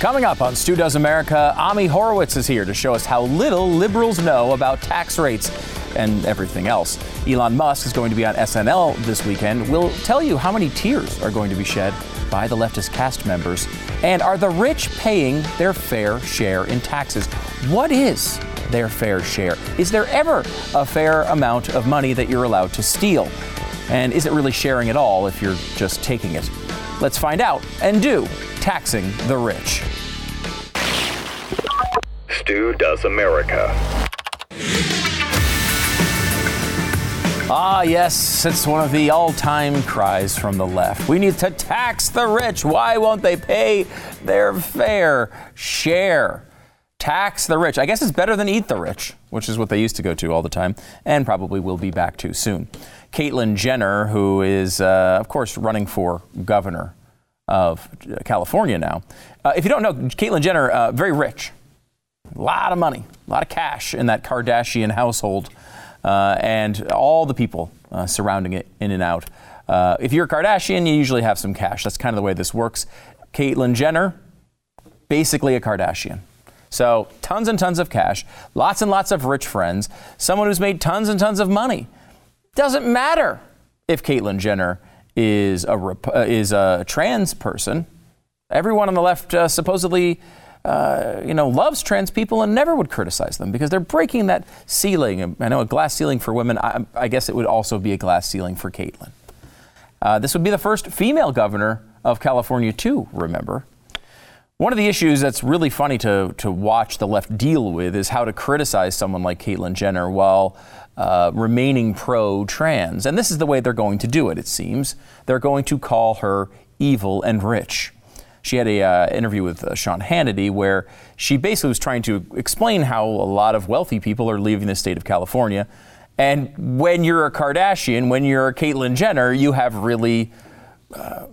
Coming up on Stu Does America, Ami Horowitz is here to show us how little liberals know about tax rates and everything else. Elon Musk is going to be on SNL this weekend. We'll tell you how many tears are going to be shed by the leftist cast members. And are the rich paying their fair share in taxes? What is their fair share? Is there ever a fair amount of money that you're allowed to steal? And is it really sharing at all if you're just taking it? Let's find out and do taxing the rich. Stu Does America. Ah, yes, it's one of the all time cries from the left. We need to tax the rich. Why won't they pay their fair share? Tax the rich. I guess it's better than eat the rich, which is what they used to go to all the time and probably will be back to soon. Caitlyn Jenner, who is, uh, of course, running for governor of California now. Uh, if you don't know, Caitlyn Jenner, uh, very rich, a lot of money, a lot of cash in that Kardashian household, uh, and all the people uh, surrounding it in and out. Uh, if you're a Kardashian, you usually have some cash. That's kind of the way this works. Caitlyn Jenner, basically a Kardashian. So, tons and tons of cash, lots and lots of rich friends, someone who's made tons and tons of money. Doesn't matter if Caitlyn Jenner is a uh, is a trans person. Everyone on the left uh, supposedly, uh, you know, loves trans people and never would criticize them because they're breaking that ceiling. I know a glass ceiling for women. I, I guess it would also be a glass ceiling for Caitlyn. Uh, this would be the first female governor of California, too. Remember. One of the issues that's really funny to, to watch the left deal with is how to criticize someone like Caitlyn Jenner while uh, remaining pro trans. And this is the way they're going to do it, it seems. They're going to call her evil and rich. She had an uh, interview with uh, Sean Hannity where she basically was trying to explain how a lot of wealthy people are leaving the state of California. And when you're a Kardashian, when you're a Caitlyn Jenner, you have really, uh,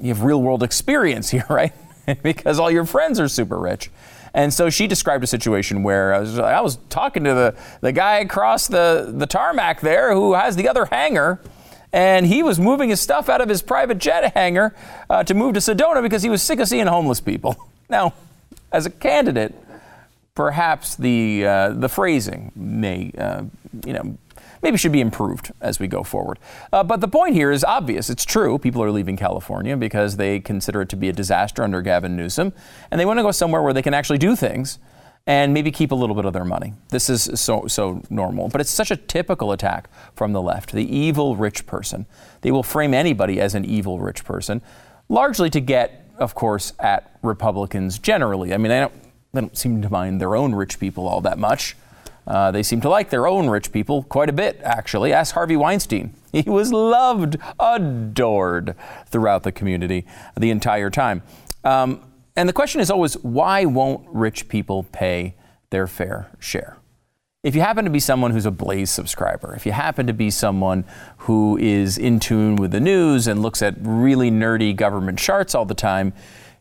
you have real world experience here, right? because all your friends are super rich. And so she described a situation where I was, I was talking to the, the guy across the, the tarmac there who has the other hangar and he was moving his stuff out of his private jet hangar uh, to move to Sedona because he was sick of seeing homeless people. Now, as a candidate, perhaps the uh, the phrasing may uh, you know maybe should be improved as we go forward. Uh, but the point here is obvious. It's true. People are leaving California because they consider it to be a disaster under Gavin Newsom, and they want to go somewhere where they can actually do things and maybe keep a little bit of their money. This is so so normal, but it's such a typical attack from the left, the evil rich person. They will frame anybody as an evil rich person, largely to get, of course, at Republicans generally. I mean, they don't, they don't seem to mind their own rich people all that much. Uh, they seem to like their own rich people quite a bit, actually. Ask Harvey Weinstein. He was loved, adored throughout the community the entire time. Um, and the question is always why won't rich people pay their fair share? If you happen to be someone who's a Blaze subscriber, if you happen to be someone who is in tune with the news and looks at really nerdy government charts all the time,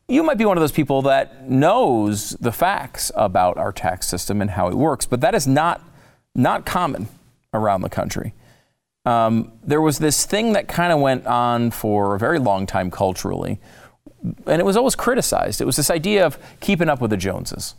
you might be one of those people that knows the facts about our tax system and how it works, but that is not not common around the country. Um, there was this thing that kind of went on for a very long time culturally, and it was always criticized. It was this idea of keeping up with the Joneses.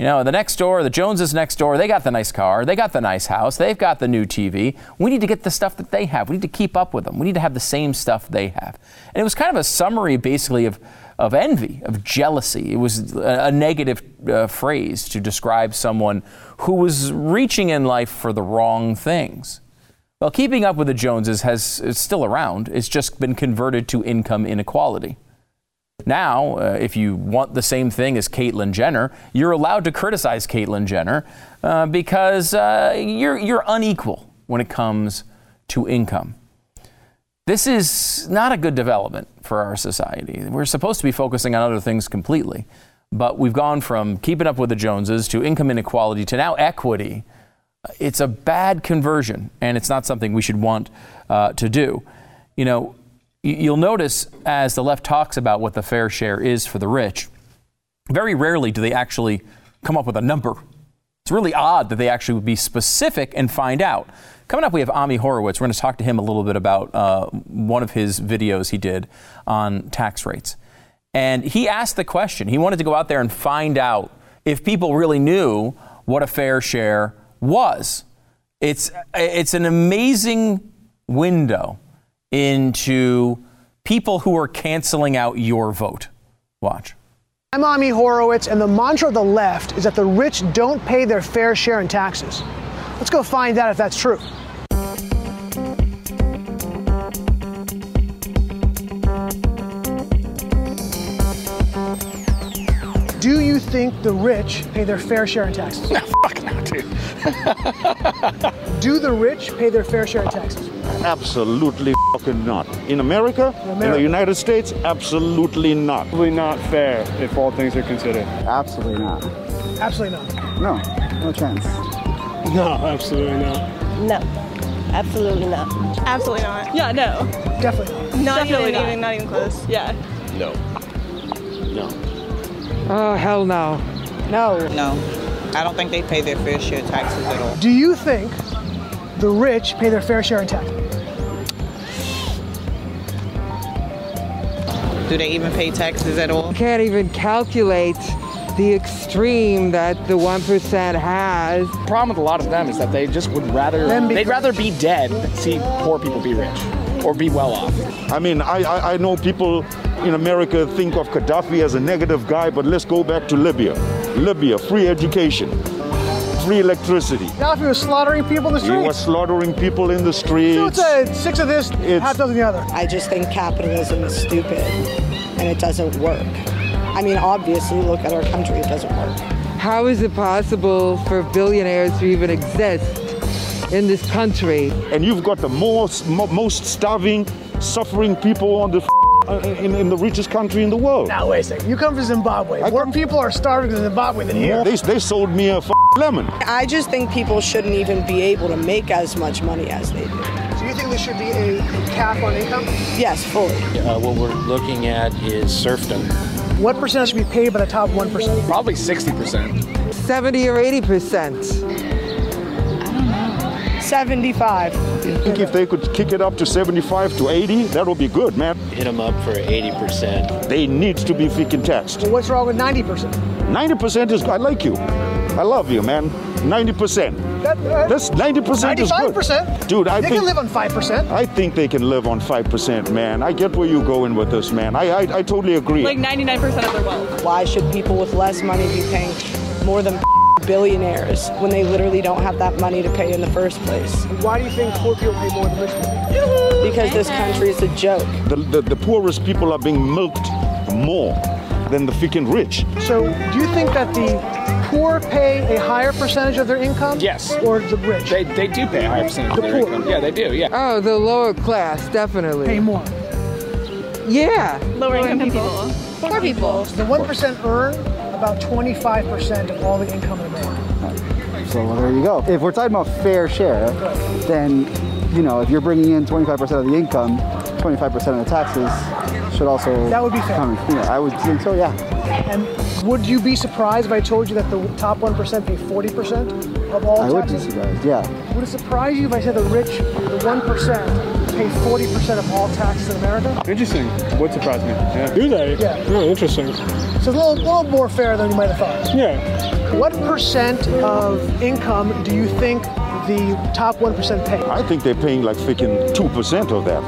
You know, the next door, the Joneses next door, they got the nice car, they got the nice house, they've got the new TV. We need to get the stuff that they have. We need to keep up with them. We need to have the same stuff they have. And it was kind of a summary, basically, of of envy, of jealousy. It was a, negative uh, phrase to describe someone who was reaching in life for the wrong things. Well, keeping up with the Joneses has is still around. It's just been converted to income inequality. Now, uh, if you want the same thing as Caitlyn Jenner, you're allowed to criticize Caitlyn Jenner uh, because uh, you're, you're unequal when it comes to income. This is not a good development for our society. We're supposed to be focusing on other things completely, but we've gone from keeping up with the Joneses to income inequality to now equity. It's a bad conversion, and it's not something we should want uh, to do. You know, you'll notice as the left talks about what the fair share is for the rich, very rarely do they actually come up with a number. It's really odd that they actually would be specific and find out. Coming up, we have Ami Horowitz. We're going to talk to him a little bit about uh, one of his videos he did on tax rates. And he asked the question. He wanted to go out there and find out if people really knew what a fair share was. It's, it's an amazing window into people who are canceling out your vote. Watch. I'm Ami Horowitz, and the mantra of the left is that the rich don't pay their fair share in taxes. Let's go find out if that's true. Do you think the rich pay their fair share in taxes? No, fuck no, dude. Do the rich pay their fair share in taxes? Absolutely fucking not. In America, in America. the United States, absolutely not. Probably not fair if all things are considered. Absolutely not. Absolutely not. No, no chance. No, absolutely not. No, absolutely not. Absolutely not. Yeah, no. Definitely not. Not Definitely even, not. even, not even close. Yeah. No. No. Oh, hell no. No. No, I don't think they pay their fair share of taxes at all. Do you think the rich pay their fair share in tax? Do they even pay taxes at all? Can't even calculate the extreme that the 1% has. The problem with a lot of them is that they just would rather Them be they'd rather be dead than see poor people be rich or be well off. I mean, I, I, I know people in America think of Gaddafi as a negative guy, but let's go back to Libya. Libya, free education, free electricity. Gaddafi was slaughtering people in the He streets. was slaughtering people in the streets. So it's a six of this, It's- half dozen of the other. I just think capitalism is stupid and it doesn't work. I mean, obviously, look at our country, it doesn't work. How is it possible for billionaires to even exist in this country? and you've got the most, mo- most starving, suffering people on the f- uh, in, in the richest country in the world. Now wait a second. You come from Zimbabwe. I More come- people are starving in Zimbabwe than here. They, they sold me a f- lemon. I just think people shouldn't even be able to make as much money as they do. Do you think there should be a cap on income? Yes, fully. Uh, what we're looking at is serfdom. What percentage should be paid by the top one percent? Probably 60%. 70 or 80%. I don't know. 75. I think if they could kick it up to 75 to 80, that would be good, man. Hit them up for 80%. They need to be freaking taxed. Well, what's wrong with ninety percent? 90% is, I like you. I love you, man. 90%. That, uh, That's 90% is good. Ninety-five percent. Dude, I they think, can live on five percent. I think they can live on 5%, man. I get where you're going with this, man. I, I, I totally agree. Like 99% of their wealth. Why should people with less money be paying more than billionaires when they literally don't have that money to pay in the first place? Why do you think poor people pay more than rich people? Because this country is a joke. the, the, the poorest people are being milked more than the freaking rich. So, do you think that the poor pay a higher percentage of their income? Yes. Or the rich They, they do pay a higher percentage The of their poor. income. Yeah, they do, yeah. Oh, the lower class, definitely. pay more? Yeah. Lower income people. Poor people. The one percent earn about twenty-five percent of all the income in America. So well, there you go. If we're talking about fair share, then you know if you're bringing in 25% of the income, 25% of the taxes should also That would be fair. come. You know, I would think so. Yeah. And would you be surprised if I told you that the top one percent pay forty percent of all I would be taxes? surprised. Yeah. Would it surprise you if I said the rich, the one percent, pay forty percent of all taxes in America? Interesting. What surprised me? Yeah. Do they? Yeah. Oh, interesting. So it's a little, little more fair than you might have thought. Yeah. What percent of income do you think the top one percent pay? I think they're paying like freaking 2% of that.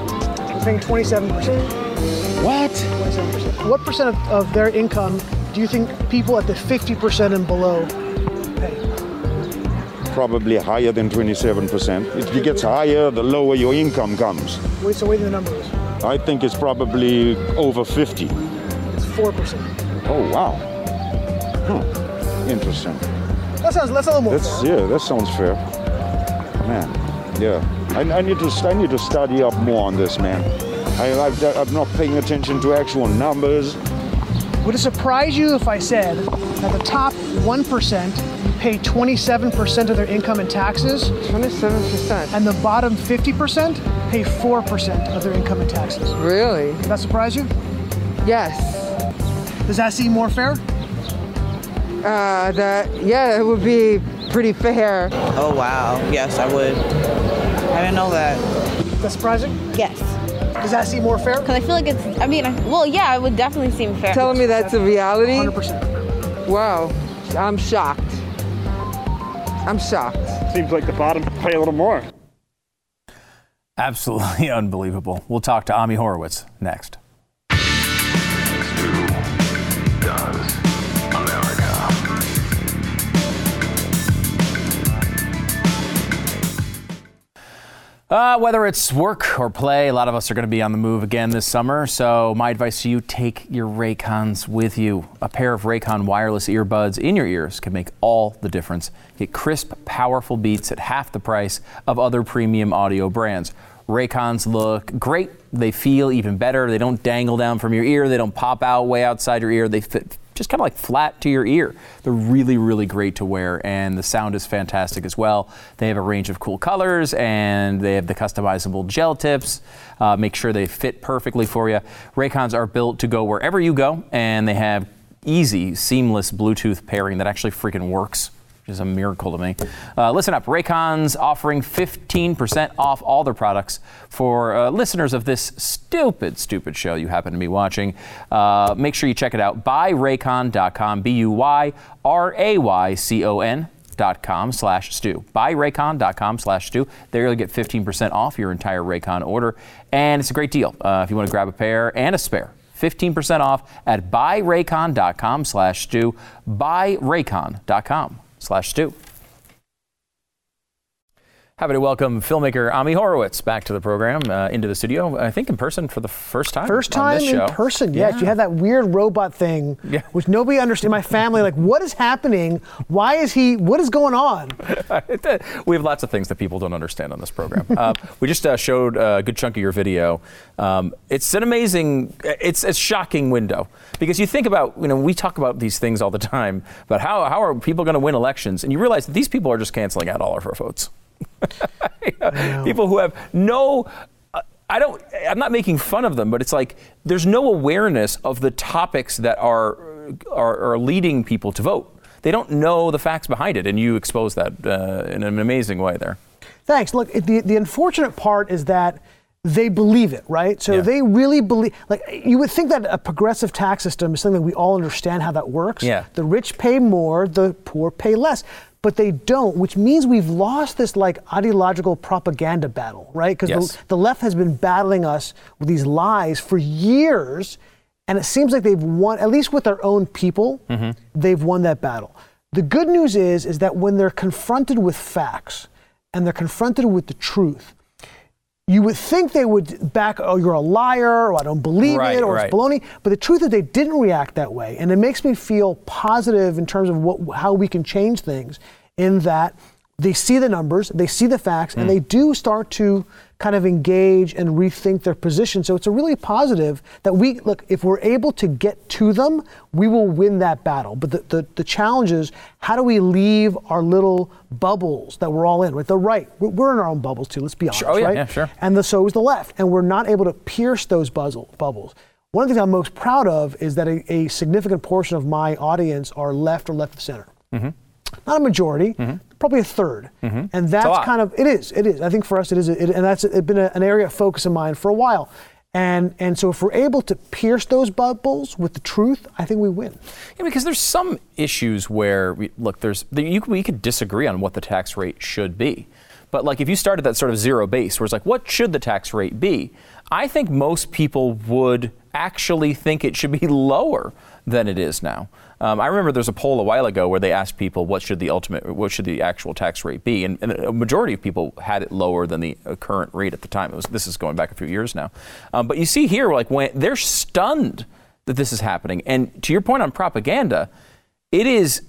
They're paying twenty-seven percent. What? What percent of, of their income do you think people at the fifty percent and below pay? Probably higher than 27%. It gets higher the lower your income comes. Wait, so wait the number is. I think it's probably over 50. It's four percent. Oh, wow. Hmm. Interesting. That sounds that's a little more. That's fair. yeah, that sounds fair. Man, yeah. I, I need to I need to study up more on this, man. I, I've, I'm not paying attention to actual numbers. Would it surprise you if I said that the top one percent pay twenty-seven percent of their income in taxes, 27%. and the bottom fifty percent pay four percent of their income in taxes? Really? Does that surprise you? Yes. Does that seem more fair? Uh, that, yeah, it would be pretty fair. Oh, wow. Yes, I would. I didn't know that. Is that surprising? Yes. Does that seem more fair? Because I feel like it's, I mean, well, yeah, it would definitely seem fair. Telling me that's a reality? 100%. Wow, I'm shocked. I'm shocked. Seems like the bottom pay a little more. Absolutely unbelievable. We'll talk to Ami Horowitz next. Uh, whether it's work or play, a lot of us are going to be on the move again this summer. So, my advice to you take your Raycons with you. A pair of Raycon wireless earbuds in your ears can make all the difference. Get crisp, powerful beats at half the price of other premium audio brands. Raycons look great. They feel even better. They don't dangle down from your ear. They don't pop out way outside your ear. They fit just kind of like flat to your ear. They're really, really great to wear, and the sound is fantastic as well. They have a range of cool colors, and they have the customizable gel tips. Uh, make sure they fit perfectly for you. Raycons are built to go wherever you go, and they have easy, seamless Bluetooth pairing that actually freaking works. Is a miracle to me. Uh, listen up, Raycon's offering 15% off all their products for uh, listeners of this stupid, stupid show you happen to be watching. Uh, make sure you check it out. Buyraycon.com, B U Y R A Y C O N. Dot com slash stu. Buyraycon.com slash stu. There you'll get 15% off your entire Raycon order. And it's a great deal uh, if you want to grab a pair and a spare. 15% off at buyraycon.com slash stu. Buyraycon.com slash stu. Happy to welcome filmmaker Ami Horowitz back to the program, uh, into the studio, I think in person for the first time. First on time in show. person, yes. Yeah. You had that weird robot thing, Yeah. which nobody understood. My family, like, what is happening? Why is he? What is going on? we have lots of things that people don't understand on this program. uh, we just uh, showed a good chunk of your video. Um, it's an amazing, it's a shocking window because you think about, you know, we talk about these things all the time about how, how are people going to win elections, and you realize that these people are just canceling out all of our votes. people who have no. uh, I don't. I'm not making fun of them, but it's like there's no awareness of the topics that are are, are leading people to vote. They don't know the facts behind it, and you expose that uh, in an amazing way there. Thanks. Look, the, the unfortunate part is that they believe it, right? So Yeah. they really believe, like, you would think that a progressive tax system is something we all understand how that works. Yeah. The rich pay more, the poor pay less. But they don't, which means we've lost this like ideological propaganda battle, right? Because Yes. the, the left has been battling us with these lies for years, and it seems like they've won, at least with their own people, mm-hmm. they've won that battle. The good news is, is that when they're confronted with facts and they're confronted with the truth, you would think they would back, oh, you're a liar, or I don't believe Right, it, or right. it's baloney. But the truth is, they didn't react that way, and it makes me feel positive in terms of what, how we can change things. In that they see the numbers, they see the facts, Hmm. and they do start to kind of engage and rethink their position. So it's a really positive that we look. If we're able to get to them, we will win that battle. But the, the, the challenge is how do we leave our little bubbles that we're all in? Right, the right, we're- we're in our own bubbles too. Let's be honest. Sure. Oh, yeah, right? yeah, sure. and the, so is the left. And we're not able to pierce those buzzle, bubbles. One of the things I'm most proud of is that a, a significant portion of my audience are left or left of center. Mm-hmm. Not a majority, mm-hmm. Probably a 3rd And that's Mm-hmm. a lot. kind of, it is, it is. I think for us it is, it, and that's been a, an area of focus of mine for a while. And, and so if we're able to pierce those bubbles with the truth, I think we win. Yeah, because there's some issues where, we, look, there's you, we could disagree on what the tax rate should be. But like if you started that sort of zero base where it's like, what should the tax rate be? I think most people would actually think it should be lower than it is now. Um, I remember there's a poll a while ago where they asked people what should the ultimate, what should the actual tax rate be, and, and a majority of people had it lower than the uh, current rate at the time. It was this is going back a few years now, um, but you see here like when they're stunned that this is happening, and to your point on propaganda, it is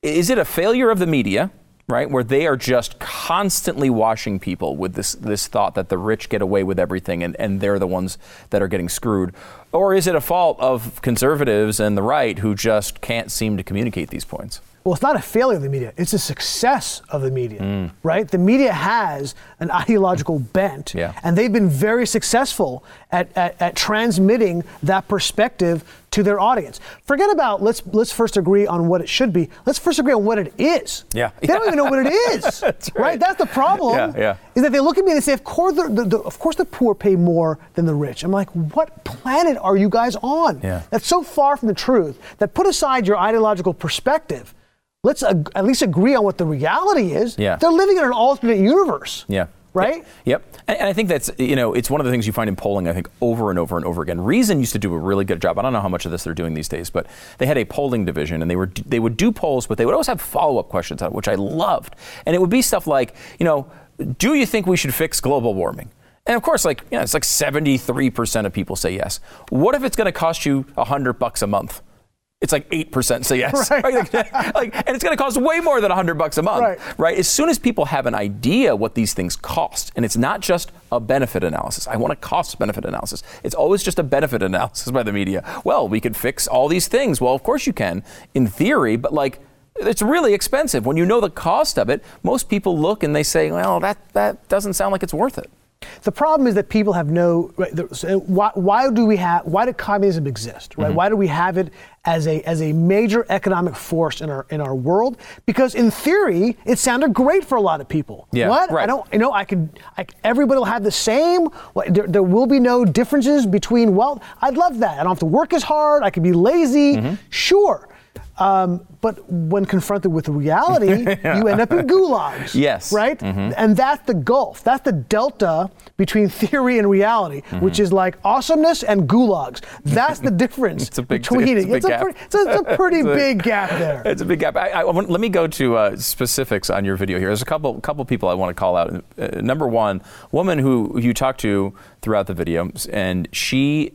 is it a failure of the media right where they are just constantly washing people with this this thought that the rich get away with everything and, and they're the ones that are getting screwed or is it a fault of conservatives and the right who just can't seem to communicate these points Well, it's not a failure of the media, it's a success of the media, mm. right? The media has an ideological bent, Yeah. and they've been very successful at, at, at transmitting that perspective to their audience. Forget about let's let's first agree on what it should be. Let's first agree on what it is. Yeah. They don't even know what it is. That's right. right. That's the problem. Yeah, yeah. Is that they look at me and they say, of course, the, the, the, of course, the poor pay more than the rich. I'm like, what planet are you guys on? Yeah. That's so far from the truth. That put aside your ideological perspective. Let's ag- at least agree on what the reality is. Yeah. They're living in an alternate universe. Yeah. Right? Yep. And, and I think that's, you know, it's one of the things you find in polling, I think, over and over and over again. Reason used to do a really good job. I don't know how much of this they're doing these days, but they had a polling division and they were they would do polls, but they would always have follow-up questions on it, which I loved. And it would be stuff like, you know, do you think we should fix global warming? And of course, like, you know, it's like 73% of people say yes. What if it's going to cost you 100 bucks a month? It's like 8% say yes. Right. Like, like, and it's going to cost way more than 100 bucks a month. Right. right? As soon as people have an idea what these things cost, and it's not just a benefit analysis. I want a cost benefit analysis. It's always just a benefit analysis by the media. Well, we could fix all these things. Well, of course you can, in theory, but like, it's really expensive. When you know the cost of it, most people look and they say, well, that, that doesn't sound like it's worth it. The problem is that people have no. Right, the- so why, why do we have? Why did communism exist? Right? Mm-hmm. Why do we have it as a as a major economic force in our in our world? Because in theory, it sounded great for a lot of people. Yeah, What? Right. I don't. You know, I could. I, everybody will have the same. What, there, there will be no differences between wealth. I'd love that. I don't have to work as hard. I could be lazy. Mm-hmm. Sure. Um, but when confronted with reality, you end up in gulags. Yes. Right? Mhm. And that's the gulf. That's the delta between theory and reality, Mm-hmm. which is like awesomeness and gulags. That's the difference It's a big- between it's a it. big a gap. pretty, it's a, it's a pretty It's a- big gap there. It's a big gap. I, I want, let me go to uh, specifics on your video here. There's a couple couple people I want to call out. Uh, number one, woman who you talked to throughout the video, and she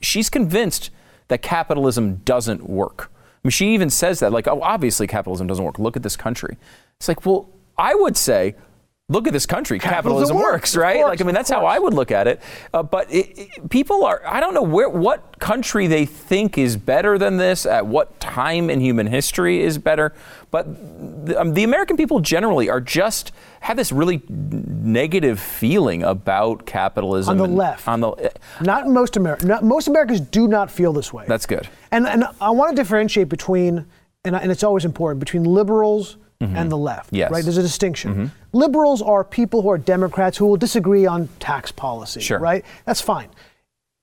she's convinced that capitalism doesn't work. Mean, she even says that, like, oh, obviously capitalism doesn't work. Look at this country. It's like, well, I would say. Look at this country. Capitalism, Capitalism works, right? course, like, I mean, that's how I would look at it. Uh, but it, it- people are, I don't know where, what country they think is better than this, at what time in human history is better. But the, um, the American people generally are just, have this really negative feeling about capitalism. On the and- left. On the, Not most Americans. Most Americans do not feel this way. that's good. And, and I want to differentiate between, and, I- and it's always important, between liberals and the left. Mm-hmm. Yes. Mm-hmm. Right? There's a distinction. Liberals are people who are Democrats who will disagree on tax policy. Sure. Right? That's fine.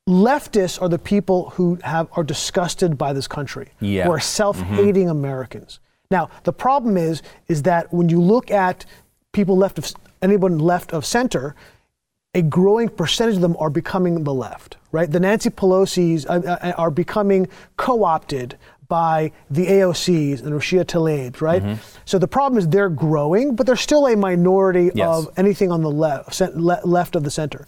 Leftists are the people who have are disgusted by this country, Yeah. Mm-hmm. who are self-hating Americans. Now, the problem is, is that when you look at people left of anyone left of center, a growing percentage of them are becoming the left, right? The Nancy Pelosi's uh, uh, are becoming co-opted by the AOCs and Rashida Tlaib, right? Mm-hmm. So the problem is they're growing, but they're still a minority Yes. of anything on the left, left of the center.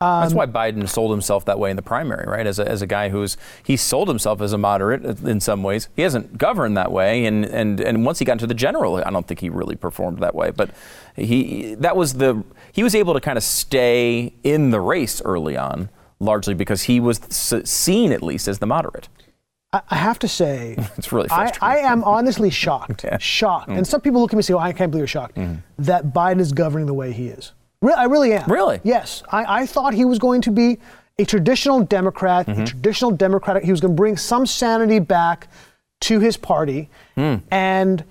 That's Um, why Biden sold himself that way in the primary, right? As a, as a guy who's he sold himself as a moderate in some ways. He hasn't governed that way, and and and once he got into the general, I don't think he really performed that way. But he that was the he was able to kind of stay in the race early on, largely because he was seen at least as the moderate. I, have to say, It's really I, frustrating. I am honestly shocked, Yeah. shocked. Mm. And some people look at me and say, oh, I can't believe you're shocked that Biden is governing the way he is. Re- I really am. Really? Yes. I, I thought he was going to be a traditional Democrat, Mm-hmm. a traditional Democratic. He was going to bring some sanity back to his party. Mm. And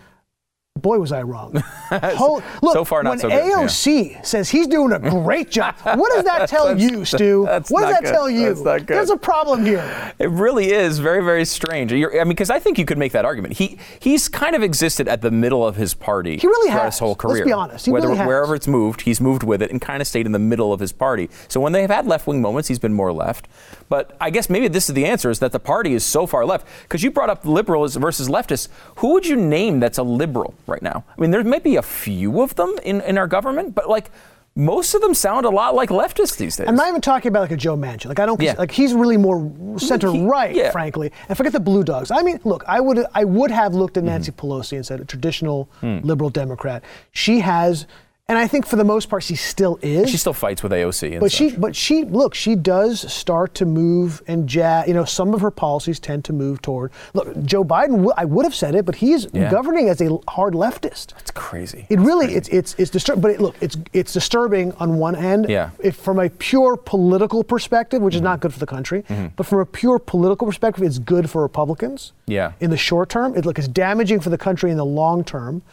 boy, was I wrong. Hol- look, So far, not when so good, yeah. AOC says he's doing a great job, what does that tell you, Stu? what does that good. tell you? That's not good. There's a problem here. It really is very, very strange. You're, I mean, because I think you could make that argument. He he's kind of existed at the middle of his party. He really throughout has. his whole career. Let's be honest. He Whether really wherever it's moved, he's moved with it and kind of stayed in the middle of his party. So when they've had left wing moments, he's been more left. But I guess maybe this is the answer: is that the party is so far left. Because you brought up liberals versus leftists. Who would you name that's a liberal right now? I mean, there may be a few of them in, in our government, but like. Most of them sound a lot like leftists these days. I'm not even talking about like a Joe Manchin. Like I don't Yeah. like he's really more center He- right, yeah. frankly. And forget the Blue Dogs. I mean, look, I would I would have looked Mm-hmm. at Nancy Pelosi and said a traditional Hmm. liberal Democrat. She has and I think for the most part she still is. She still fights with AOC. And but such. she, but she, look, she does start to move and jab. You know, some of her policies tend to move toward. Look, Joe Biden. w- I would have said it, but he's Yeah. governing as a hard leftist. It's crazy. It really, it's it's it's disturbing. But it, look, it's it's disturbing on one end. Yeah. If from a pure political perspective, which is not mm-hmm. good for the country, mm-hmm. but from a pure political perspective, it's good for Republicans. Yeah. In the short term, it look it's damaging for the country in the long term.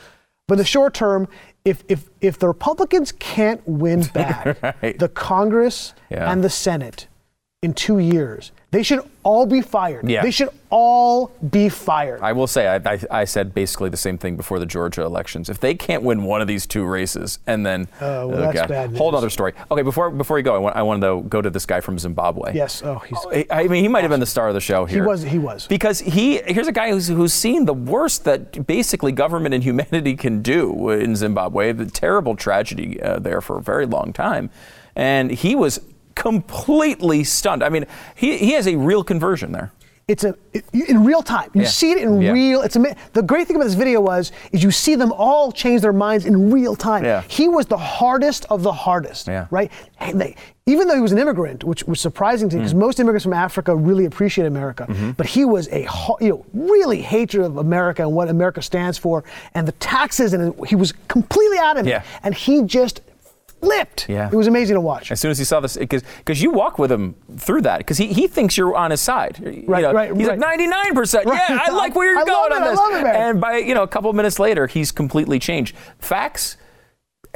But in the short term, if if if the Republicans can't win back Right. the Congress Yeah. and the Senate in two years, they should all be fired. Yeah. They should all be fired. I will say, I, I, I said basically the same thing before the Georgia elections. If they can't win one of these two races, and then Oh, well, that's bad whole other story. Okay, before before you go, I want I want to go to this guy from Zimbabwe. yes. Oh, he's. I- I mean, he might have been the star of the show here. He was- he was. Because he here's a guy who's who's seen the worst that basically government and humanity can do in Zimbabwe. The terrible tragedy uh, there for a very long time, and he was completely stunned. I mean, he he has a real conversion there. it's a it, in real time. You Yeah. see it in Yeah. real. It's ama- the great thing about this video was is you see them all change their minds in real time. Yeah. He was the hardest of the hardest. Yeah. Right. They, even though he was an immigrant, which was surprising to me because Mm. most immigrants from Africa really appreciate America, Mm-hmm. but he was a you know really hatred of America and what America stands for and the taxes and he was completely out of it. Yeah. And he just flipped. Yeah. It was amazing to watch. As soon as he saw this, because you walk with him through that, because he, he thinks you're on his side. You Right, know, right, He's right. like 99%. Right. Yeah, I like where you're I going on it, I this. love it, and by you know a couple minutes later, he's completely changed. Facts.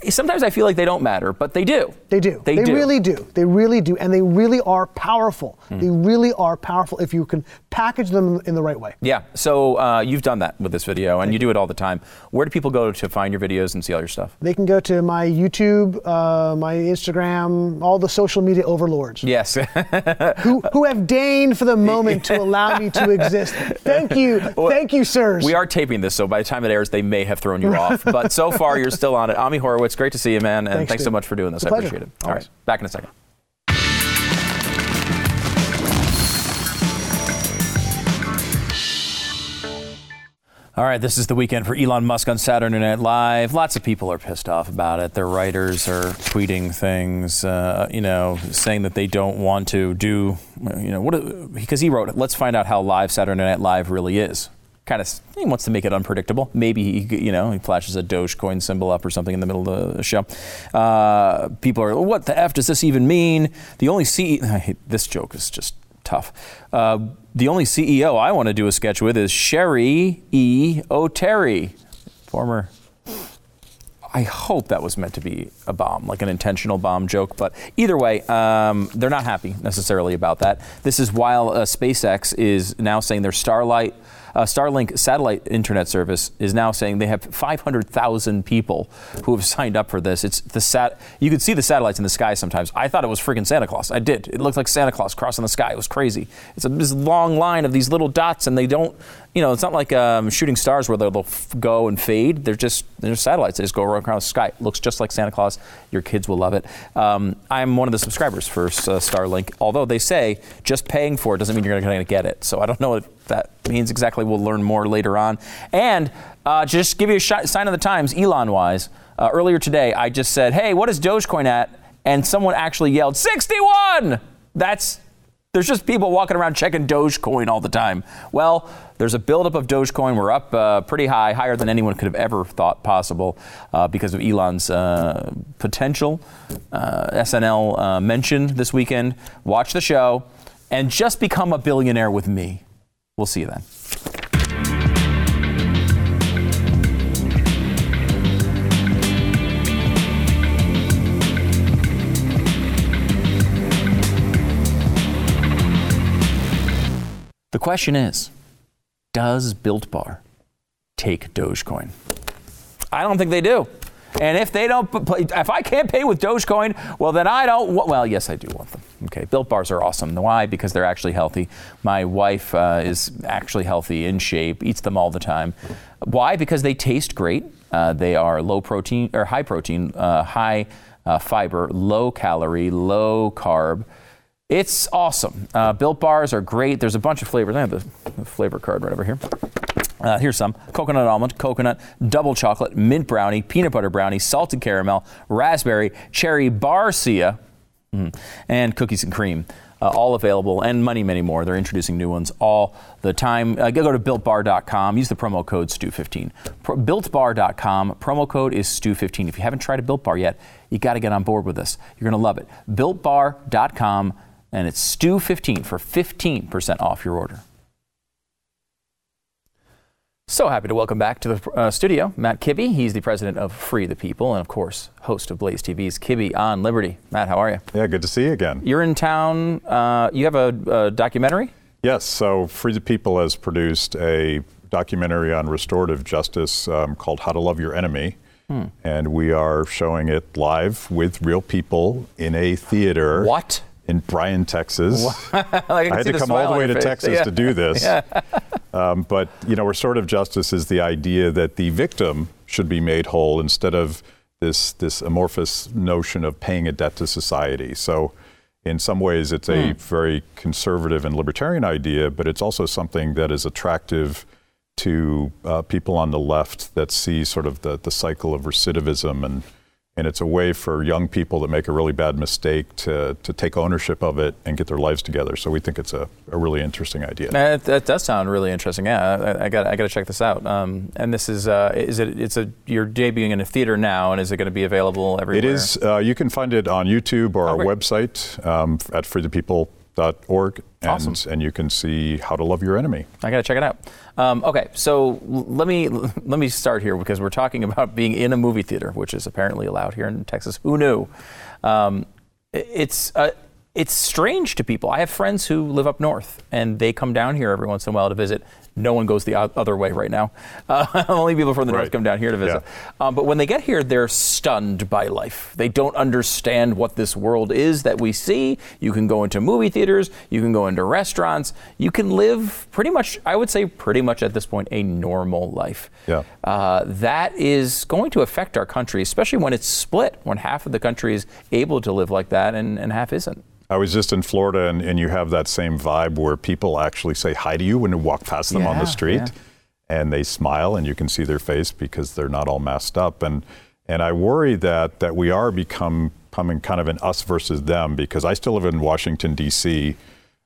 Sometimes I feel like they don't matter, but they do. They do. They, do. really do. They really do. And they really are powerful. Hmm. They really are powerful if you can package them in the right way. Yeah. So uh, you've done that with this video, and you do it all the time. Where do people go to find your videos and see all your stuff? They can go to my YouTube, uh, my Instagram, all the social media overlords Yes. who, who have deigned for the moment to allow me to exist. Thank you. Thank you, sirs. we are taping this, so by the time it airs, they may have thrown you off. But so far, you're still on it. Ami Horowitz, great to see you, man, and thanks, Thanks, so much for doing this. It's I pleasure. appreciate it. All Always. right, back in a second. All right, this is the weekend for Elon Musk on Saturday Night Live. Lots of people are pissed off about it. Their writers are tweeting things, uh, you know, saying that they don't want to do, you know, what because he wrote it. Let's find out how live Saturday Night Live really is. Kind of, he wants to make it unpredictable. Maybe he, you know, he flashes a Dogecoin symbol up or something in the middle of the show. Uh, people are, what the f does this even mean? The only C, I hate, this joke is just tough. Uh, the only CEO I want to do a sketch with is Sherry E. O'Terry, former. I hope that was meant to be a bomb, like an intentional bomb joke. But either way, um, they're not happy necessarily about that. This is while uh, SpaceX is now saying their Starlight. Uh, Starlink satellite internet service is now saying they have 500,000 people who have signed up for this. It's the sat. You could see the satellites in the sky sometimes. I thought it was freaking Santa Claus. I did. It looked like Santa Claus crossing the sky. It was crazy. It's a this long line of these little dots, and they don't. You know, it's not like um, shooting stars where they'll f- go and fade. They're just they're satellites. They just go around the sky. It looks just like Santa Claus. Your kids will love it. Um, I'm one of the subscribers for uh, Starlink. Although they say just paying for it doesn't mean you're going to get it. So I don't know what that means exactly. We'll learn more later on. And uh, just give you a sign of the times, Elon wise. Uh, earlier today, I just said, "Hey, what is Dogecoin at?" And someone actually yelled, "61." That's there's just people walking around checking Dogecoin all the time. Well, there's a buildup of Dogecoin. We're up uh, pretty high, higher than anyone could have ever thought possible uh, because of Elon's uh, potential. Uh, SNL uh, mentioned this weekend. Watch the show and just become a billionaire with me. We'll see you then. The question is Does Built Bar take Dogecoin? I don't think they do. And if they don't, if I can't pay with Dogecoin, well, then I don't. Well, yes, I do want them. Okay, Built Bars are awesome. Why? Because they're actually healthy. My wife uh, is actually healthy, in shape, eats them all the time. Why? Because they taste great. Uh, they are low protein or high protein, uh, high uh, fiber, low calorie, low carb. It's awesome. Uh, Built bars are great. There's a bunch of flavors. I have the, the flavor card right over here. Uh, here's some coconut almond, coconut, double chocolate, mint brownie, peanut butter brownie, salted caramel, raspberry, cherry barcia, mm, and cookies and cream. Uh, all available and many, many more. They're introducing new ones all the time. Uh, go to builtbar.com. Use the promo code STU15. Pro- builtbar.com. Promo code is STU15. If you haven't tried a Built Bar yet, you got to get on board with this. You're going to love it. Builtbar.com, and it's STU15 for 15% off your order. So happy to welcome back to the uh, studio Matt Kibbe. He's the president of Free the People and, of course, host of Blaze TV's Kibbe on Liberty. Matt, how are you? Yeah, good to see you again. You're in town. Uh, you have a, a, documentary? Yes. So Free the People has produced a documentary on restorative justice um, called How to Love Your Enemy. Hmm. And we are showing it live with real people in a theater. What? in Bryan, Texas. I, I, had to come all the way to face. Texas yeah. to do this. Yeah. Um, but, you know, restorative justice is the idea that the victim should be made whole instead of this, this amorphous notion of paying a debt to society. So, in some ways, it's a mm. very conservative and libertarian idea, but it's also something that is attractive to uh, people on the left that see sort of the, the cycle of recidivism and and it's a way for young people that make a really bad mistake to, to take ownership of it and get their lives together. So we think it's a, a really interesting idea. That, that, does sound really interesting. Yeah, I, I got I got to check this out. Um, and this is uh, is it it's a you're debuting in a theater now, and is it going to be available everywhere? It is. Uh, you can find it on YouTube or oh, our great. website um, at freethepeople.org, and awesome. and you can see how to love your enemy. I got to check it out. Um, okay, so let me let me start here because we're talking about being in a movie theater, which is apparently allowed here in Texas. Who knew? Um, it's uh, it's strange to people. I have friends who live up north, and they come down here every once in a while to visit. No one goes the other way right now. Uh, only people from the right. north come down here to visit. Yeah. Um, but when they get here, they're stunned by life. They don't understand what this world is that we see. You can go into movie theaters, you can go into restaurants, you can live pretty much, I would say, pretty much at this point, a normal life. Yeah. Uh, that is going to affect our country, especially when it's split, when half of the country is able to live like that and, and half isn't. I was just in Florida, and, and, you have that same vibe where people actually say hi to you when you walk past them yeah, on the street, yeah. and they smile, and you can see their face because they're not all masked up. And and I worry that that we are become becoming kind of an us versus them because I still live in Washington D.C.,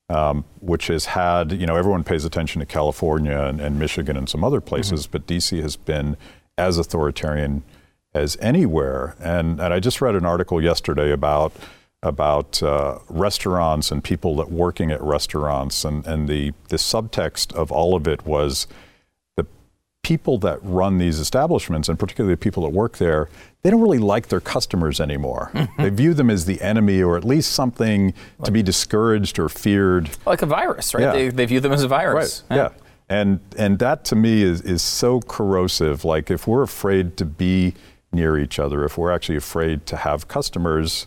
um, which has had you know everyone pays attention to California and, and Michigan and some other places, mm-hmm. but D.C. has been as authoritarian as anywhere. And and I just read an article yesterday about about uh, restaurants and people that working at restaurants, and, and the, the subtext of all of it was the people that run these establishments, and particularly the people that work there, they don't really like their customers anymore. they view them as the enemy, or at least something like, to be discouraged or feared. Like a virus, right? Yeah. They, they view them as a virus. Right. Yeah. yeah. And and that to me is is so corrosive. Like if we're afraid to be near each other, if we're actually afraid to have customers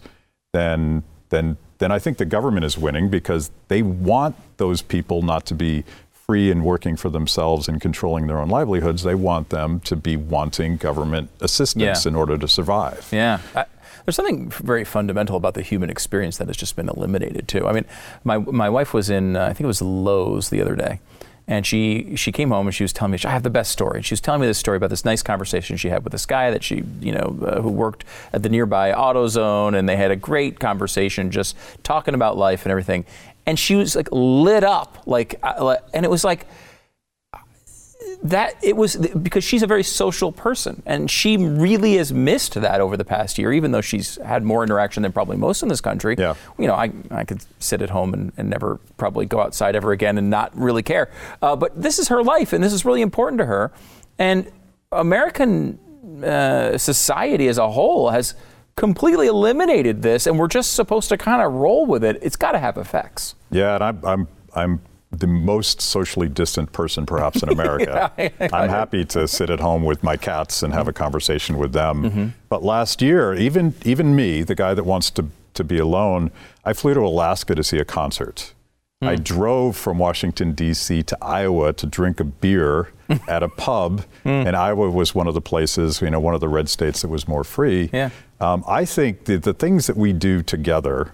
then then then I think the government is winning because they want those people not to be free and working for themselves and controlling their own livelihoods. They want them to be wanting government assistance yeah. in order to survive. Yeah. I, there's something very fundamental about the human experience that has just been eliminated too. I mean, my my wife was in uh, I think it was Lowe's the other day, and she she came home and she was telling me I have the best story. She was telling me this story about this nice conversation she had with this guy that she you know uh, who worked at the nearby AutoZone, and they had a great conversation just talking about life and everything. And she was like lit up, like, uh, and it was like that it was because she's a very social person and she really has missed that over the past year even though she's had more interaction than probably most in this country. Yeah. you know I, I could sit at home and, and never probably go outside ever again and not really care. Uh, but this is her life and this is really important to her. And American uh, society as a whole has completely eliminated this and we're just supposed to kind of roll with it. It's got to have effects. Yeah and I'm, I'm I'm the most socially distant person perhaps in America. yeah, I'm happy to sit at home with my cats and have a conversation with them. Mm-hmm. But last year, even even me, the guy that wants to to be alone, I flew to Alaska to see a concert. Mm. I drove from Washington D.C. to Iowa to drink a beer at a pub, mm. and Iowa was one of the places, you know, one of the red states that was more free. Yeah. Um, I think the, the things that we do together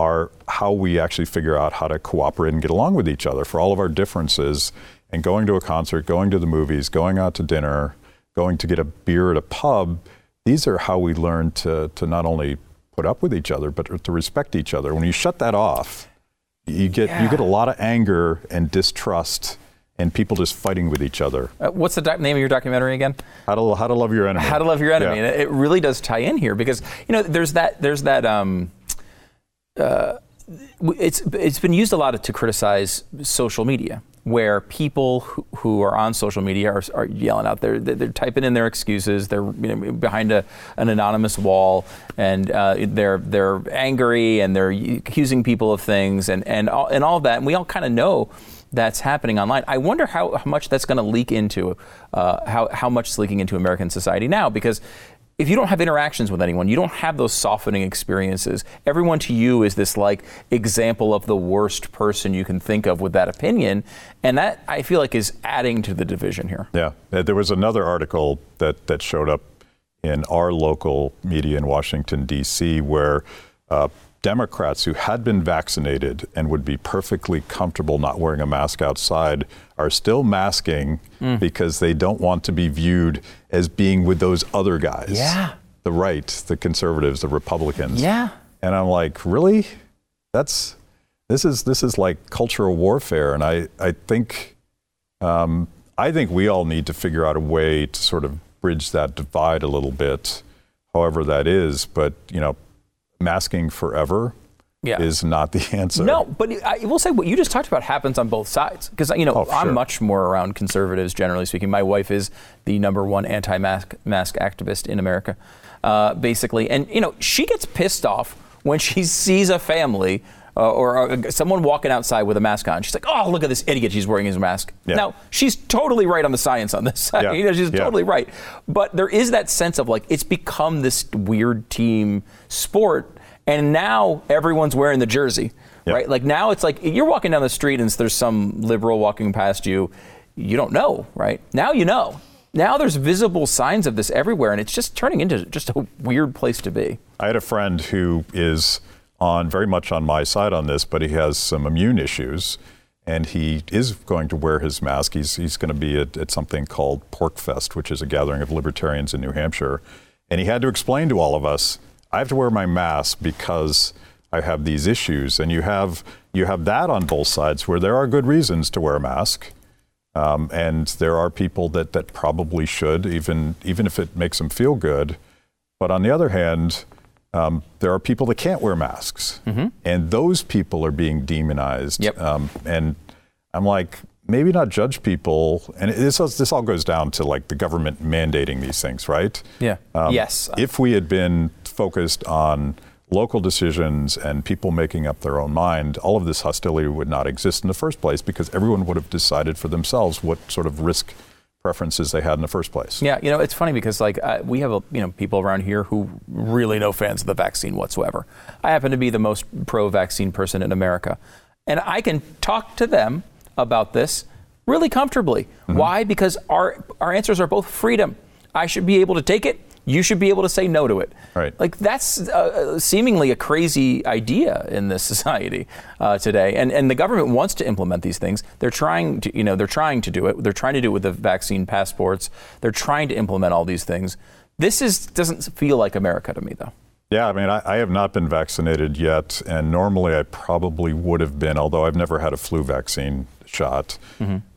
are how we actually figure out how to cooperate and get along with each other for all of our differences. and going to a concert, going to the movies, going out to dinner, going to get a beer at a pub, these are how we learn to, to not only put up with each other, but to respect each other. When you shut that off, you get you get a lot of anger and distrust and people just fighting with each other. Uh, what's the doc- name of your documentary again? How to how to love your enemy. How to love your enemy, Yeah. and it, it really does tie in here because you know there's that there's that um, it's it's been used a lot to criticize social media where people who, who are on social media are, are yelling out they're, they're they're typing in their excuses they're you know, behind a, an anonymous wall and uh, they're they're angry and they're accusing people of things and and all, and all of that and we all kind of know that's happening online. I wonder how, how much that's going to leak into uh, how how much it's leaking into American society now because if you don't have interactions with anyone, you don't have those softening experiences. Everyone to you is this like example of the worst person you can think of with that opinion, and that I feel like is adding to the division here. Yeah, Uh, there was another article that, that showed up in our local media in Washington, D.C., where uh, Democrats who had been vaccinated and would be perfectly comfortable not wearing a mask outside are still masking Mm. because they don't want to be viewed as being with those other guys. Yeah. The right, the conservatives, the Republicans. Yeah. And I'm like, really? That's this is this is like cultural warfare, and I I think um, I think we all need to figure out a way to sort of bridge that divide a little bit, however that is. But you know, masking forever Yeah. is not the answer. No, but I will say what you just talked about happens on both sides because you know Oh, I'm much more around conservatives generally speaking. My wife is the number one anti-mask mask activist in America, uh, basically, and you know she gets pissed off when she sees a family. Uh, or uh, someone walking outside with a mask on. She's like, "Oh, look at this idiot! She's wearing his mask." Yeah. Now she's totally right on the science on this. Yeah. you know, she's Yeah. totally right. But there is that sense of like it's become this weird team sport, and now everyone's wearing the jersey, right? Like now it's like you're walking down the street and there's some liberal walking past you, you don't know, right? Now you know. Now there's visible signs of this everywhere, and it's just turning into just a weird place to be. I had a friend who is on very much on my side on this, but he has some immune issues, and he is going to wear his mask. He's he's going to be at, at something called PorcFest, which is a gathering of libertarians in New Hampshire, and he had to explain to all of us, I have to wear my mask because I have these issues, and you have you have that on both sides where there are good reasons to wear a mask. Um, and there are people that, that probably should, even even if it makes them feel good. But on the other hand, um, there are people that can't wear masks, and those people are being demonized. Yep. Um, and I'm like, maybe not judge people. And this this all goes down to like the government mandating these things, right? Yeah. Um, Yes. If we had been focused on local decisions and people making up their own mind, all of this hostility would not exist in the first place because everyone would have decided for themselves what sort of risk preferences they had in the first place. Yeah, you know, it's funny because like uh, we have a, you know people around here who really no fans of the vaccine whatsoever. I happen to be the most pro-vaccine person in America, and I can talk to them about this really comfortably. Why? Because our our answers are both freedom. I should be able to take it. You should be able to say no to it. Right. Like that's uh, seemingly a crazy idea in this society uh, today, and and the government wants to implement these things. They're trying to, you know, they're trying to do it. They're trying to do it with the vaccine passports. They're trying to implement all these things. This is doesn't feel like America to me, though. Yeah, I mean, I, I have not been vaccinated yet, and normally I probably would have been, although I've never had a flu vaccine shot.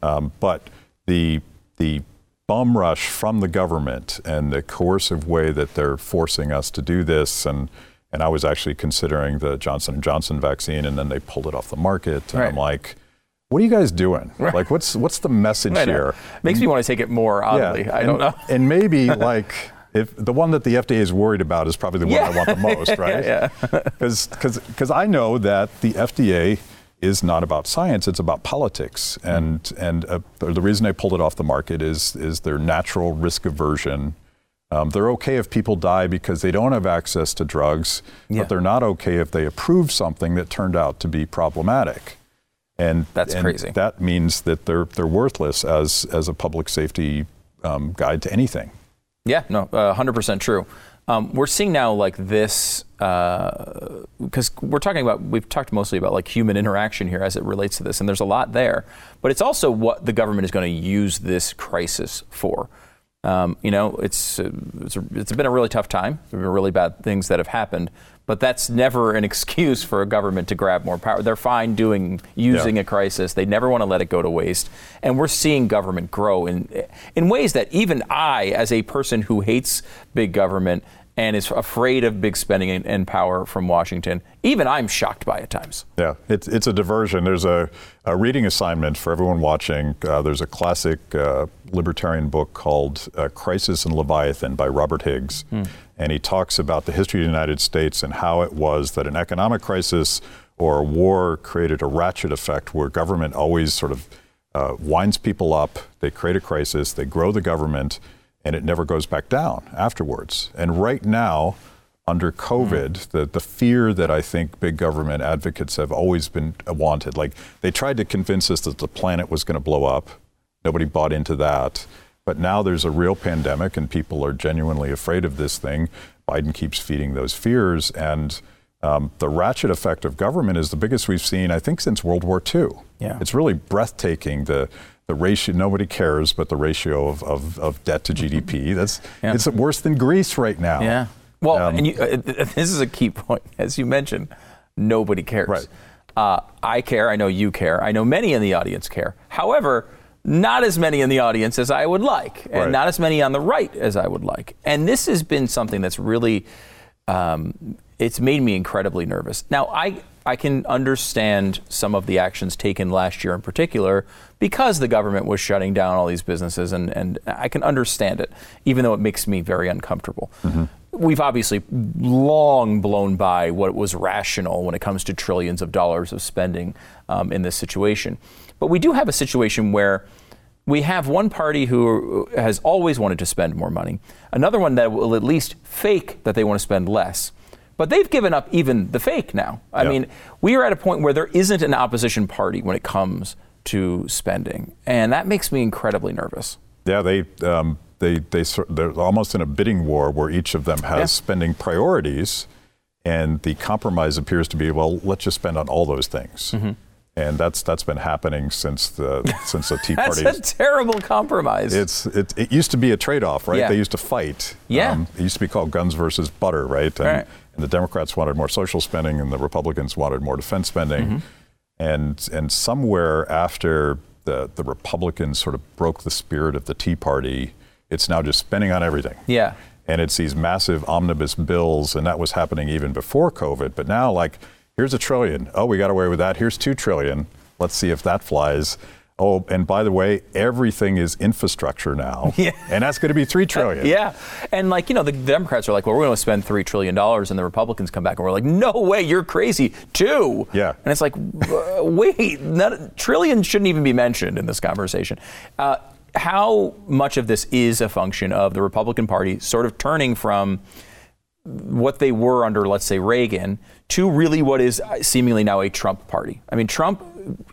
Um, but the the bum rush from the government and the coercive way that they're forcing us to do this, and and I was actually considering the Johnson and Johnson vaccine, and then they pulled it off the market, and I'm like, what are you guys doing? Right. Like, what's what's the message know. here? Makes me want to take it more oddly. I and, don't know. And maybe like if the one that the FDA is worried about is probably the one I want the most, right? Yeah. Because I know that the FDA is not about science; it's about politics. And and uh, the reason they pulled it off the market is is their natural risk aversion. Um, they're okay if people die because they don't have access to drugs, Yeah. but they're not okay if they approve something that turned out to be problematic. And That's and crazy. That means that they're they're worthless as as a public safety um, guide to anything. Yeah, no, uh, 100% true. Um, we're seeing now like this because we're talking about we've talked mostly about like human interaction here as it relates to this, and there's a lot there. But it's also what the government is going to use this crisis for. Um, you know, it's uh, it's, it's been a really tough time. There have been really bad things that have happened, but that's never an excuse for a government to grab more power. They're fine doing using Yeah. a crisis. They never want to let it go to waste. And we're seeing government grow in in ways that even I, as a person who hates big government and is afraid of big spending and, and power from Washington, even I'm shocked by at times. Yeah, it's, it's a diversion. There's a, a reading assignment for everyone watching. Uh, there's a classic uh, libertarian book called uh, Crisis and Leviathan by Robert Higgs. And he talks about the history of the United States and how it was that an economic crisis or a war created a ratchet effect where government always sort of uh, winds people up, they create a crisis, they grow the government, and it never goes back down afterwards. And right now, under COVID, the, the fear that I think big government advocates have always been wanted. Like they tried to convince us that the planet was going to blow up. Nobody bought into that. But now there's a real pandemic and people are genuinely afraid of this thing. Biden keeps feeding those fears. And um, the ratchet effect of government is the biggest we've seen, I think, since World War II. Yeah. It's really breathtaking. The the ratio nobody cares, but the ratio of, of, of debt to GDP. That's Yeah. it's worse than Greece right now. Yeah. Well, Um, and you, uh, this is a key point. As you mentioned, nobody cares. Right. Uh, I care. I know you care. I know many in the audience care. However, not as many in the audience as I would like, and Right. not as many on the right as I would like. And this has been something that's really, um, it's made me incredibly nervous. Now, I I can understand some of the actions taken last year in particular because the government was shutting down all these businesses, and, and I can understand it, even though it makes me very uncomfortable. We've obviously long blown by what was rational when it comes to trillions of dollars of spending um, in this situation. But we do have a situation where we have one party who has always wanted to spend more money, another one that will at least fake that they want to spend less. But they've given up even the fake now. I mean, we are at a point where there isn't an opposition party when it comes to spending, and that makes me incredibly nervous. Yeah, they um, they they they're almost in a bidding war where each of them has Yeah. spending priorities, and the compromise appears to be well, let's just spend on all those things, Mm-hmm. and that's that's been happening since the since the Tea Party. That's a terrible compromise. It's it, it used to be a trade-off, right? Yeah. They used to fight. Um, Yeah. it used to be called guns versus butter, right? And, Right. And the Democrats wanted more social spending, and the Republicans wanted more defense spending. Mm-hmm. And and somewhere after the the Republicans sort of broke the spirit of the Tea Party, it's now just spending on everything. yeah. And it's these massive omnibus bills, and that was happening even before COVID. But now, like, here's a trillion. Oh, we got away with that. Here's two trillion. Let's see if that flies. Oh, and by the way, everything is infrastructure now. Yeah. And that's going to be three trillion. Yeah. And like, you know, the Democrats are like, well, we're going to spend $3 trillion. And the Republicans come back and we're like, no way, you're crazy. Two. Yeah. And it's like, uh, wait, not, trillion shouldn't even be mentioned in this conversation. Uh, how much of this is a function of the Republican Party sort of turning from what they were under, let's say, Reagan, to really what is seemingly now a Trump party. I mean, Trump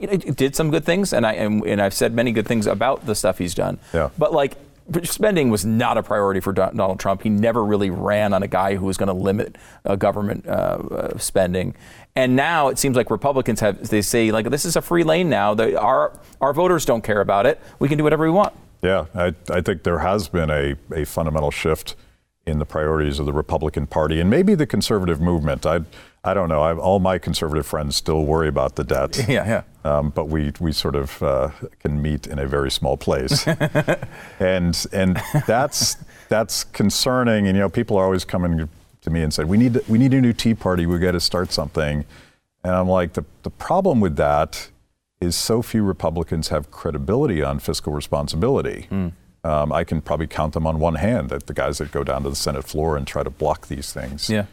you know, did some good things, and I and, and I've said many good things about the stuff he's done. Yeah. But like, spending was not a priority for Donald Trump. He never really ran on a guy who was going to limit uh, government uh, uh, spending. And now it seems like Republicans have they say like this is a free lane now. They, our our voters don't care about it. We can do whatever we want. Yeah, I, I think there has been a, a fundamental shift in the priorities of the Republican Party and maybe the conservative movement. I, I don't know. I, all my conservative friends still worry about the debt. Yeah, yeah. Um, but we, we sort of uh, can meet in a very small place. and and that's, that's concerning. And, you know, people are always coming to me and say, we need, we need a new Tea Party. we got to start something. And I'm like, the, the problem with that is so few Republicans have credibility on fiscal responsibility. Um, I can probably count them on one hand, that the guys that go down to the Senate floor and try to block these things. Yeah.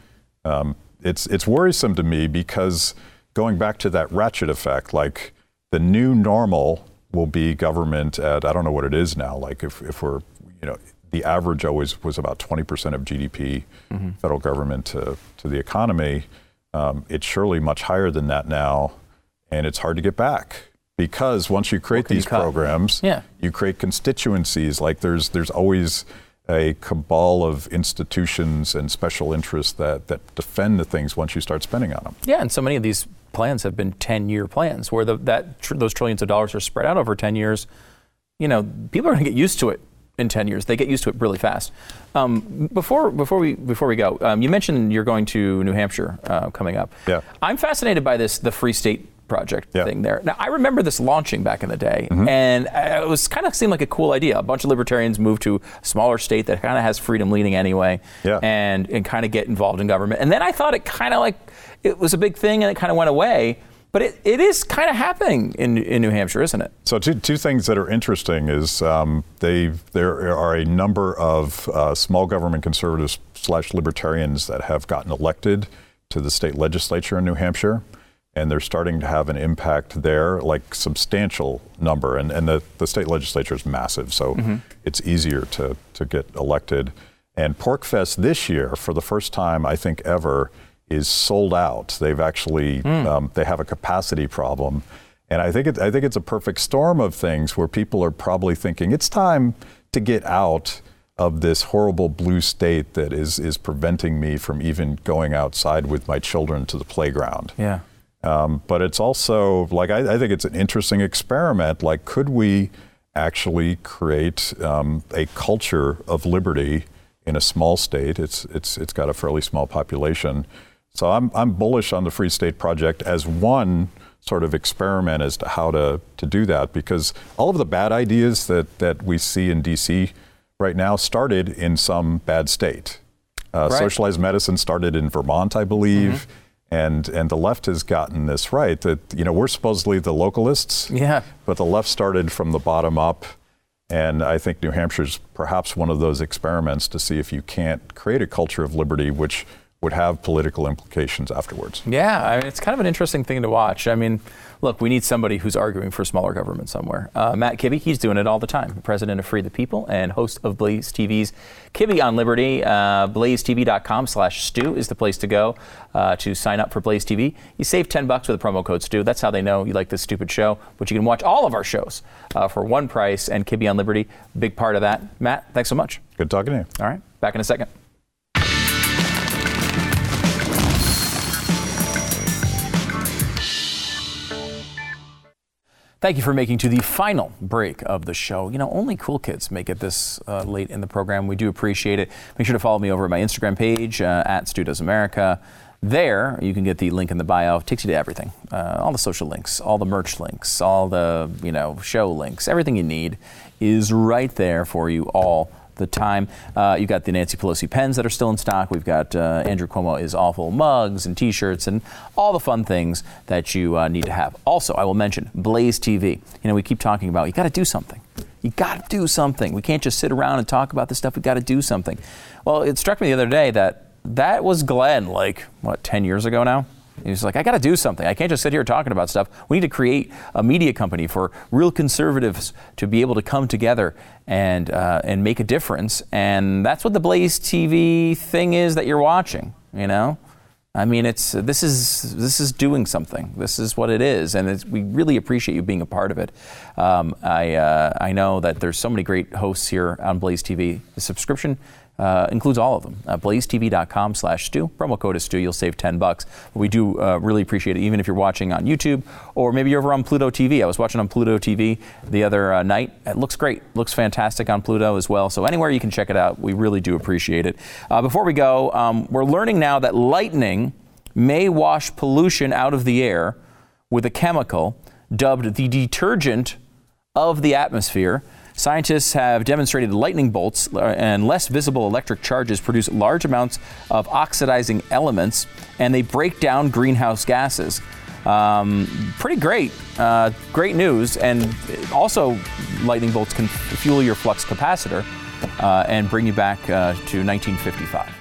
Um, it's it's worrisome to me because going back to that ratchet effect, like the new normal will be government at I don't know what it is now. Like if, if we're you know the average always was about 20% of GDP, federal government to, to the economy. Um, it's surely much higher than that now, and it's hard to get back because once you create can you these programs, Yeah. you create constituencies. Like there's there's always a cabal of institutions and special interests that, that defend the things once you start spending on them. Yeah, and so many of these plans have been 10-year plans where the, that tr- those trillions of dollars are spread out over 10 years. You know, people are going to get used to it in 10 years. They get used to it really fast. Um, before before we before we go, um, you mentioned you're going to New Hampshire uh, coming up. Yeah. I'm fascinated by this the Free State project Yeah. thing there. Now I remember this launching back in the day, Mm-hmm. and uh, it was kind of seemed like a cool idea. A bunch of libertarians moved to a smaller state that kind of has freedom leaning anyway, Yeah. and and kind of get involved in government. And then I thought it kind of like it was a big thing, and it kind of went away. But it, it is kind of happening in, in New Hampshire, isn't it? So two, two things that are interesting is um, they there are a number of uh, small government conservatives slash libertarians that have gotten elected to the state legislature in New Hampshire, and they're starting to have an impact there, like substantial number. And, and the, the state legislature is massive, so it's easier to, to get elected. And PorcFest this year, for the first time I think ever, is sold out. They've actually um, they have a capacity problem. And I think it, I think it's a perfect storm of things where people are probably thinking it's time to get out of this horrible blue state that is is preventing me from even going outside with my children to the playground. Yeah. Um, but it's also like I, I think it's an interesting experiment. Like, could we actually create um, a culture of liberty in a small state? It's it's it's got a fairly small population, so I'm I'm bullish on the Free State Project as one sort of experiment as to how to to do that because all of the bad ideas that that we see in D.C. right now started in some bad state. Uh, Right. Socialized medicine started in Vermont, I believe. And, and the left has gotten this right that you know we're supposedly the localists, Yeah. but the left started from the bottom up, and I think New Hampshire's perhaps one of those experiments to see if you can't create a culture of liberty which would have political implications afterwards. Yeah, I mean, it's kind of an interesting thing to watch. I mean, look, we need somebody who's arguing for smaller government somewhere. Uh, Matt Kibbe, he's doing it all the time. President of Free the People and host of Blaze TV's Kibbe on Liberty. Uh, BlazeTV.com slash Stu is the place to go uh, to sign up for Blaze TV. You save 10 bucks with the promo code Stu. That's how they know you like this stupid show. But you can watch all of our shows uh, for one price and Kibbe on Liberty, big part of that. Matt, thanks so much. Good talking to you. All right, back in a second. Thank you for making to the final break of the show. You know, only cool kids make it this uh, late in the program. We do appreciate it. Make sure to follow me over at my Instagram page uh, at Stu Does America. There, you can get the link in the bio. It takes you to everything, uh, all the social links, all the merch links, all the you know show links. Everything you need is right there for you all the time. Uh, you got the Nancy Pelosi pens that are still in stock. We've got uh, Andrew Cuomo is awful mugs and T-shirts and all the fun things that you uh, need to have. Also, I will mention Blaze TV. You know, we keep talking about you got to do something. You got to do something. We can't just sit around and talk about this stuff. We got to do something. Well, it struck me the other day that that was Glenn, like what, 10 years ago now. He was like, I got to do something. I can't just sit here talking about stuff. We need to create a media company for real conservatives to be able to come together and uh, and make a difference. And that's what the Blaze TV thing is that you're watching. You know, I mean, it's this is this is doing something. This is what it is, and we really appreciate you being a part of it. Um, I uh, I know that there's so many great hosts here on Blaze TV. The subscription uh, includes all of them. Uh, BlazeTV.com slash Stu. Promo code is Stu. You'll save 10 bucks. We do uh, really appreciate it, even if you're watching on YouTube or maybe you're over on Pluto TV. I was watching on Pluto TV the other uh, night. It looks great. Looks fantastic on Pluto as well. So anywhere you can check it out, we really do appreciate it. Uh, before we go, um, we're learning now that lightning may wash pollution out of the air with a chemical dubbed the detergent of the atmosphere. Scientists have demonstrated lightning bolts uh, and less visible electric charges produce large amounts of oxidizing elements and they break down greenhouse gases. Um, pretty great, uh, great news. And also, lightning bolts can fuel your flux capacitor uh, and bring you back uh, to 1955.